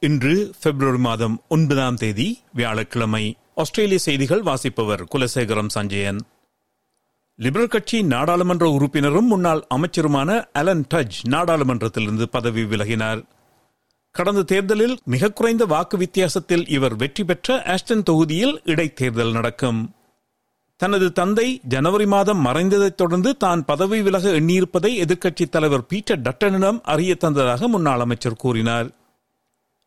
இன்று பிப்ரவரி மாதம் ஒன்பதாம் தேதி வியாழக்கிழமை ஆஸ்திரேலிய செய்திகள் வாசிப்பவர் குலசேகரம் சஞ்சயன். லிபரல் கட்சி நாடாளுமன்ற உறுப்பினரும் முன்னாள் அமைச்சருமான அலன் டஜ் நாடாளுமன்றத்திலிருந்து பதவி விலகினார். கடந்த தேர்தலில் மிக குறைந்த வாக்கு வித்தியாசத்தில் இவர் வெற்றி பெற்ற ஆஸ்டன் தொகுதியில் இடைத்தேர்தல் நடக்கும். தனது தந்தை ஜனவரி மாதம் மறைந்ததைத் தொடர்ந்து தான் பதவி விலக எண்ணியிருப்பதை எதிர்க்கட்சித் தலைவர் பீட்டர் டட்டனிடம் அறிய தந்ததாக முன்னாள் அமைச்சர் கூறினார்.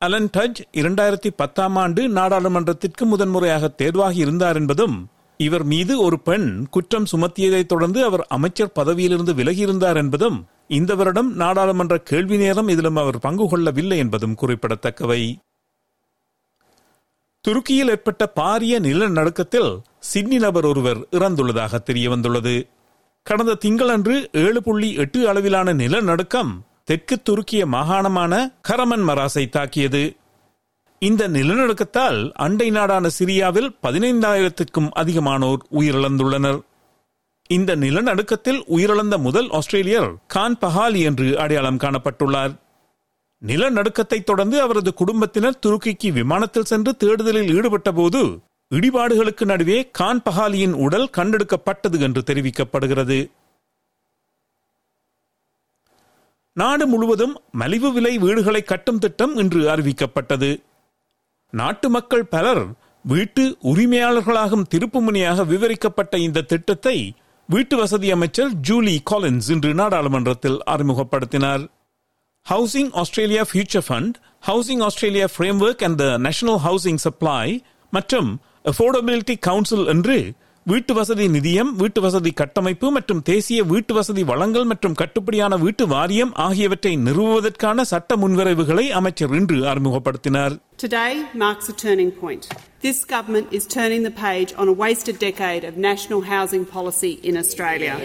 அலன் டஜ் இரண்டாயிரத்தி பத்தாம் ஆண்டு நாடாளுமன்றத்திற்கு முதன்முறையாக தேர்வாகி இருந்தார் என்பதும் இவர் மீது ஒரு பெண் குற்றம் சுமத்தியதைத் தொடர்ந்து அவர் அமைச்சர் பதவியிலிருந்து விலகியிருந்தார் என்பதும் இந்த வருடம் நாடாளுமன்ற கேள்வி நேரம் இதிலும் அவர் பங்கு கொள்ளவில்லை என்பதும் குறிப்பிடத்தக்கவை. துருக்கியில் ஏற்பட்ட பாரிய நிலநடுக்கத்தில் சிட்னி நபர் ஒருவர் இறந்துள்ளதாக தெரிய வந்துள்ளது கடந்த திங்களன்று ஏழு புள்ளி எட்டு அளவிலான நிலநடுக்கம் தெற்கு துருக்கிய மாகாணமான கரமன் மராசை தாக்கியது. இந்த நிலநடுக்கத்தால் அண்டை நாடான சிரியாவில் பதினைந்தாயிரத்திற்கும் அதிகமானோர் உயிரிழந்துள்ளனர். இந்த நிலநடுக்கத்தில் உயிரிழந்த முதல் ஆஸ்திரேலியர் கான் பஹாலி என்று அடையாளம் காணப்பட்டுள்ளார். நிலநடுக்கத்தை தொடர்ந்து அவரது குடும்பத்தினர் துருக்கிக்கு விமானத்தில் சென்று தேடுதலில் ஈடுபட்ட போது இடிபாடுகளுக்கு நடுவே கான் பஹாலியின் உடல் கண்டெடுக்கப்பட்டது என்று தெரிவிக்கப்படுகிறது. நாடு முழுவதும் மலிவு விலை வீடுகளை கட்டும் திட்டம் இன்று அறிவிக்கப்பட்டது. நாட்டு மக்கள் பலர் வீட்டு உரிமையாளர்களாகும் திருப்புமுனையாக விவரிக்கப்பட்ட இந்த திட்டத்தை வீட்டு வசதி அமைச்சர் ஜூலி காலின்ஸ் இன்று நாடாளுமன்றத்தில் அறிமுகப்படுத்தினார். Housing Australia Future Fund Housing Australia Framework and the National Housing Supply மற்றும் அஃபோர்டபிலிட்டி கவுன்சில் என்று வீட்டு வசதி நிதியம் வீட்டு வசதி கட்டமைப்பு மற்றும் தேசிய வீட்டு வசதி வளங்கள் மற்றும் கட்டுப்படியான வீட்டு வாரியம் ஆகியவற்றை நிறுவுவதற்கான சட்ட முன்வரைவுகளை அமைச்சர் இன்று அறிமுகப்படுத்தினார் Today marks a turning point. This government is turning the page on a wasted decade of national housing policy in Australia.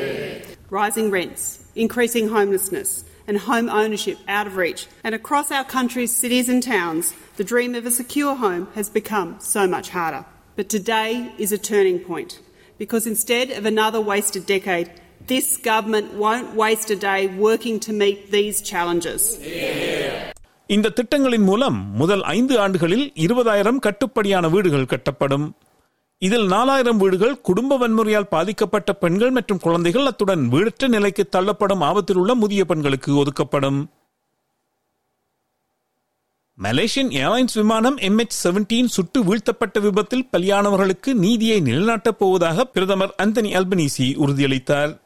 Rising rents, increasing homelessness, and home ownership out of reach. And across our country's cities and towns, the dream of a secure home has become so much harder. But today is a turning point because instead of another wasted decade, this government won't waste a day working to meet these challenges. இந்த திட்டங்களின் மூலம் முதல் ஐந்து ஆண்டுகளில் இருபதாயிரம் கட்டுப்படியான வீடுகள் கட்டப்படும் இதில் நாலாயிரம் வீடுகள் குடும்ப வன்முறையால் பாதிக்கப்பட்ட பெண்கள் மற்றும் குழந்தைகள் அத்துடன் வீடற்ற நிலைக்கு தள்ளப்படும் ஆபத்தில் உள்ள முதிய பெண்களுக்கு ஒதுக்கப்படும் மலேசியன் ஏர்லைன்ஸ் விமானம் எம்எச் செவன்டீன் சுட்டு வீழ்த்தப்பட்ட விபத்தில் பலியானவர்களுக்கு நீதியை நிலைநாட்டப் போவதாக பிரதமர் அந்தனி அல்பனீசி உறுதியளித்தார்.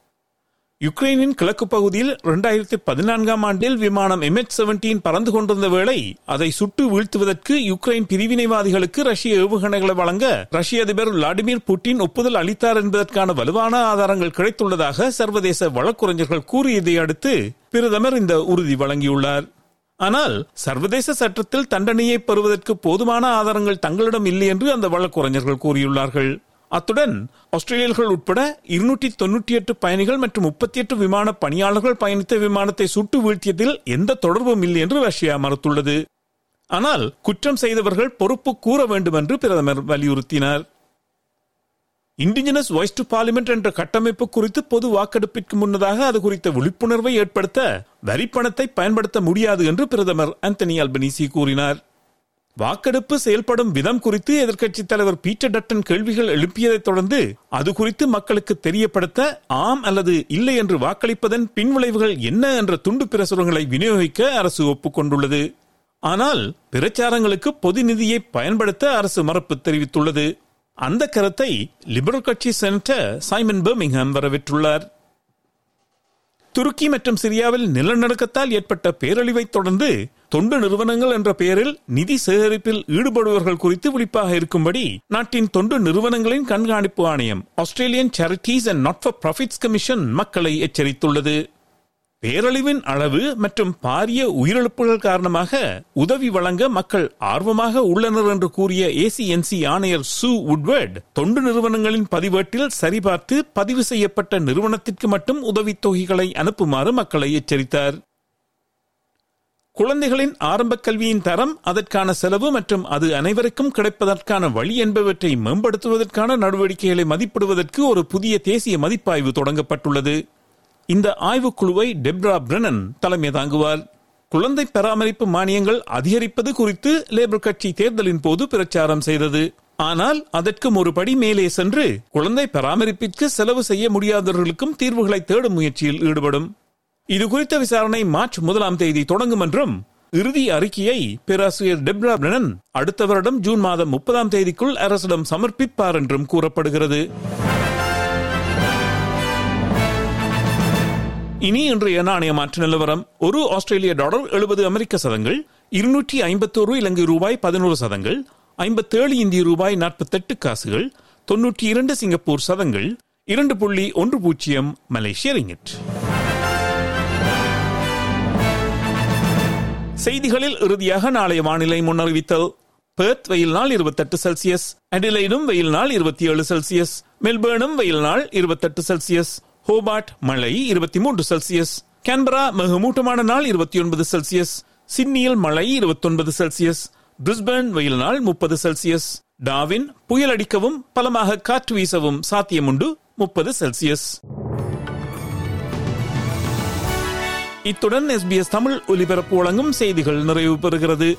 யுக்ரைனின் கிழக்கு பகுதியில் இரண்டாயிரத்தி பதினான்காம் ஆண்டில் விமானம் எம்எச் செவன்டீன் பறந்து கொண்டிருந்த வேளை அதை சுட்டு வீழ்த்துவதற்கு யுக்ரைன் பிரிவினைவாதிகளுக்கு ரஷ்ய ஏவுகணைகளை வழங்க ரஷ்ய அதிபர் விளாடிமிர் புட்டின் ஒப்புதல் அளித்தார் என்பதற்கான வலுவான ஆதாரங்கள் கிடைத்துள்ளதாக சர்வதேச வழக்குரைஞர்கள் கூறியதை அடுத்து பிரதமர் இந்த உறுதி வழங்கியுள்ளார். ஆனால் சர்வதேச சட்டத்தில் தண்டனையை பெறுவதற்கு போதுமான ஆதாரங்கள் தங்களிடம் இல்லை என்று அந்த வழக்குரைஞர்கள் கூறியுள்ளார்கள். அத்துடன் ஆஸ்திரேலியர்கள் உட்பட இருநூற்றி தொன்னூற்றி எட்டு பயணிகள் மற்றும் முப்பத்தி எட்டு விமான பணியாளர்கள் பயணித்த விமானத்தை சுட்டு வீழ்த்தியதில் எந்த தொடர்பும் இல்லை என்று ரஷ்யா மறுத்துள்ளது. ஆனால் குற்றம் செய்தவர்கள் பொறுப்பு கூற வேண்டும் என்று பிரதமர் வலியுறுத்தினார். இண்டிஜினஸ் வாய்ஸ் டு பார்லிமெண்ட் என்ற கட்டமைப்பு குறித்து பொது வாக்கெடுப்பிற்கு முன்னதாக அது குறித்த விழிப்புணர்வை ஏற்படுத்த வரிப்பணத்தை பயன்படுத்த முடியாது என்று பிரதமர் அந்தனி அல்பனிசி கூறினார். வாக்கெடுப்பு செயல்படும் விதம் குறித்து எதிர்க்கட்சித் தலைவர் பீட்டர் டட்டன் கேள்விகள் எழுப்பியதைத் தொடர்ந்து அது குறித்து மக்களுக்கு தெரியப்படுத்த ஆம் அல்லது இல்லை என்று வாக்களிப்பதன் பின்விளைவுகள் என்ன என்ற துண்டு பிரசுரங்களை விநியோகிக்க அரசு ஒப்புக்கொண்டுள்ளது. ஆனால் பிரச்சாரங்களுக்கு பொது நிதியை பயன்படுத்த அரசு மறுப்பு தெரிவித்துள்ளது. அந்த கருத்தை லிபரல் கட்சி செனட்டர் சைமன் பெர்மிங்ஹாம் வரவேற்றுள்ளார். துருக்கி மற்றும் சிரியாவில் நிலநடுக்கத்தால் ஏற்பட்ட பேரழிவை தொடர்ந்து தொண்டு நிறுவனங்கள் என்ற பெயரில் நிதி சேகரிப்பில் ஈடுபடுபவர்கள் குறித்து விழிப்பாக இருக்கும்படி நாட்டின் தொண்டு நிறுவனங்களின் கண்காணிப்பு ஆணையம் Australian Charities and Not for Profits Commission மக்களை எச்சரித்துள்ளது. பேரழிவின் அளவு மற்றும் பாரிய உயிரிழப்புகள் காரணமாக உதவி வழங்க மக்கள் ஆர்வமாக உள்ளனர் என்று கூறிய ஏசிஎன்சி ஆணையர் சு உட்வர்ட் தொண்டு நிறுவனங்களின் பதிவேட்டில் சரிபார்த்து பதிவு செய்யப்பட்ட நிறுவனத்திற்கு மட்டும் உதவித் தொகைகளை அனுப்புமாறு மக்களை எச்சரித்தார். குழந்தைகளின் ஆரம்ப கல்வியின் தரம் அதற்கான செலவு மற்றும் அது அனைவருக்கும் கிடைப்பதற்கான வழி என்பவற்றை மேம்படுத்துவதற்கான நடவடிக்கைகளை மதிப்பிடுவதற்கு ஒரு புதிய தேசிய மதிப்பாய்வு தொடங்கப்பட்டுள்ளது. இந்த ஆய்வுக்குழுவை டெப்ரா பிரனன் தலைமை தாங்குவார். குழந்தை பராமரிப்பு மானியங்கள் அதிகரிப்பது குறித்து லேபர் கட்சி தேர்தலின் போது பிரச்சாரம் செய்தது. ஆனால் அதற்கும் ஒரு படி மேலே சென்று குழந்தை பராமரிப்பிற்கு செலவு செய்ய முடியாதவர்களுக்கும் தீர்வுகளை தேடும் முயற்சியில் ஈடுபடும். இது குறித்த விசாரணை மார்ச் முதலாம் தேதி தொடங்கும் என்றும் இறுதி அறிக்கையை பேராசிரியர் டெப்ரா பிரனன் அடுத்த வருடம் ஜூன் மாதம் முப்பதாம் தேதிக்குள் அரசிடம் சமர்ப்பிப்பார் என்றும் கூறப்படுகிறது. இனி இன்றைய நாணய மாற்று நிலவரம். ஒரு ஆஸ்திரேலிய டாலர் எழுபது அமெரிக்க சதங்கள் இருநூற்றி ஐம்பத்தோரு இலங்கை ரூபாய் பதினோரு சதங்கள் ஐம்பத்தேழு இந்திய ரூபாய் நாற்பத்தெட்டு காசுகள் தொன்னூற்றி இரண்டு சிங்கப்பூர் சதங்கள் இரண்டு புள்ளி ஒன்று பூஜ்ஜியம் மலேசிய ரிங்கிட். செய்திகளில் இறுதியாக நாளைய வானிலை முன்னறிவித்தல் பெர்த் வெயில் நாள் இருபத்தெட்டு செல்சியஸ் அடிலைடும் வெயில் நாள் இருபத்தி ஏழு செல்சியஸ் மெல்பேர்னும் வெயில் நாள் இருபத்தெட்டு செல்சியஸ் ஹோபார்ட் மழை இருபத்தி மூன்று செல்சியஸ். கேன்பரா மிகமூட்டமான நாள் இருபத்தி ஒன்பது செல்சியஸ். சிட்னியில் மழை இருபத்தொன்பது செல்சியஸ். பிரிஸ்பேர்ன் வெயில் நாள் முப்பது செல்சியஸ். டாவின் புயல் அடிக்கவும் பலமாக காற்று வீசவும் சாத்தியமுண்டு முப்பது செல்சியஸ். இத்துடன் எஸ்பிஎஸ் தமிழ் ஒலிபரப்பு வழங்கும் செய்திகள் நிறைவு பெறுகிறது.